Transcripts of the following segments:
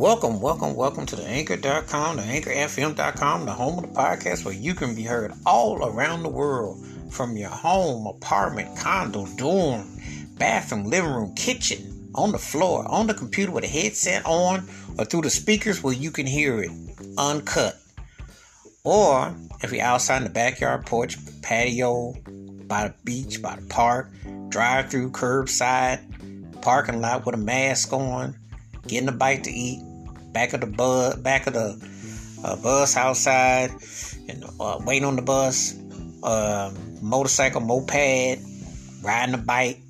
Welcome, welcome, welcome to the anchor.com, the anchorfm.com, the home of the podcast where you can be heard all around the world from your home, apartment, condo, dorm, bathroom, living room, kitchen, on the floor, on the computer with a headset on, or through the speakers where you can hear it uncut. Or if you're outside in the backyard, porch, patio, by the beach, by the park, drive through, curbside, parking lot with a mask on, getting a bite to eat, back of the bus, back of the uh, bus outside, and uh, waiting on the bus, uh, motorcycle, moped, riding a bike,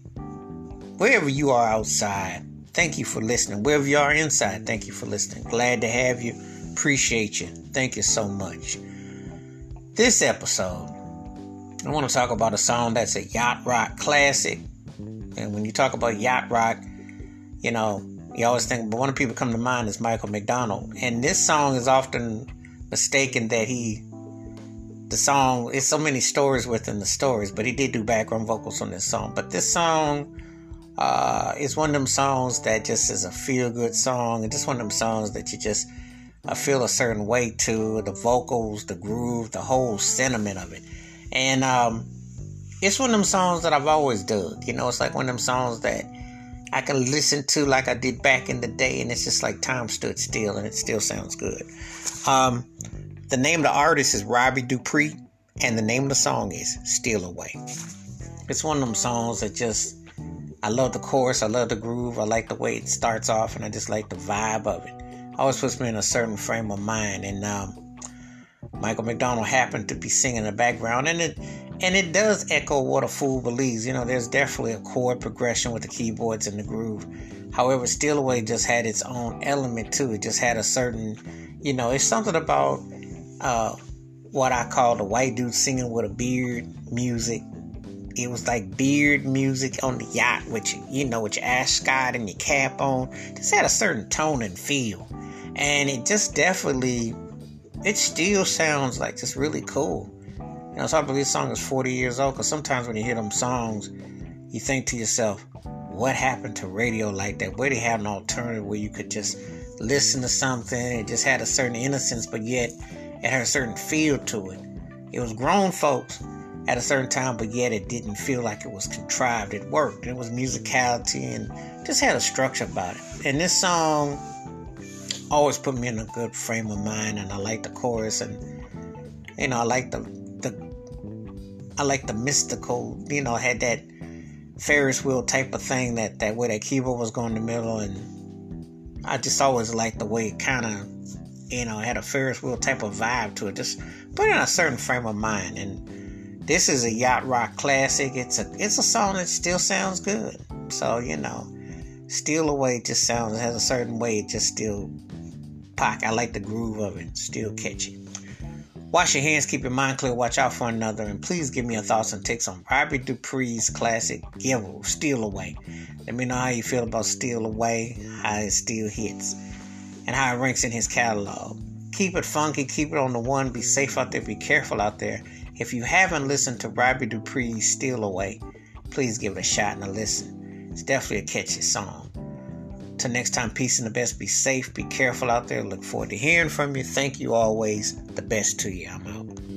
wherever you are outside. Thank you for listening. Wherever you are inside, thank you for listening. Glad to have you. Appreciate you. Thank you so much. This episode, I want to talk about a song that's a yacht rock classic. And when you talk about yacht rock, you know, you always think, but one of the people come to mind is Michael McDonald. And this song is often mistaken that he, the song, it's so many stories within the stories, but he did do background vocals on this song. But this song uh, is one of them songs that just is a feel good song. And just one of them songs that you just uh, feel a certain way to the vocals, the groove, the whole sentiment of it. And um, it's one of them songs that I've always dug. You know, it's like one of them songs that I can listen to like I did back in the day, and it's just like time stood still, and it still sounds good. Um, the name of the artist is Robbie Dupree, and the name of the song is "Steal Away." It's one of them songs that just I love the chorus, I love the groove, I like the way it starts off, and I just like the vibe of it. Always puts me in a certain frame of mind, and um, Michael McDonald happened to be singing in the background, and it and it does echo what a fool believes. You know, there's definitely a chord progression with the keyboards and the groove. However, Steal Away just had its own element too. It just had a certain, you know, it's something about uh, what I call the white dude singing with a beard music. It was like beard music on the yacht which you know, with your ascot and your cap on. Just had a certain tone and feel. And it just definitely, it still sounds like just really cool. You know, so I believe this song is 40 years old because sometimes when you hear them songs, you think to yourself, what happened to radio like that? Where they had an alternative where you could just listen to something, it just had a certain innocence, but yet it had a certain feel to it. It was grown folks at a certain time, but yet it didn't feel like it was contrived. It worked. It was musicality and just had a structure about it. And this song always put me in a good frame of mind, and I like the chorus, and you know, I like the the I like the mystical, you know, had that Ferris wheel type of thing that that way that keyboard was going in the middle, and I just always liked the way it kind of, you know, had a Ferris wheel type of vibe to it. Just put in a certain frame of mind, and this is a yacht rock classic. It's a it's a song that still sounds good. So you know, Steal Away just sounds has a certain way. It just still I like the groove of it. Still catchy. Wash your hands, keep your mind clear, watch out for another, and please give me your thoughts and takes on Robbie Dupree's classic Givel, Steal Away. Let me know how you feel about Steal Away, how it still hits, and how it ranks in his catalog. Keep it funky, keep it on the one, be safe out there, be careful out there. If you haven't listened to Robbie Dupree's Steal Away, please give it a shot and a listen. It's definitely a catchy song. Till next time, peace and the best. Be safe, be careful out there. Look forward to hearing from you. Thank you always. The best to you. I'm out.